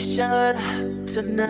Celebration tonight.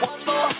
one more.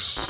The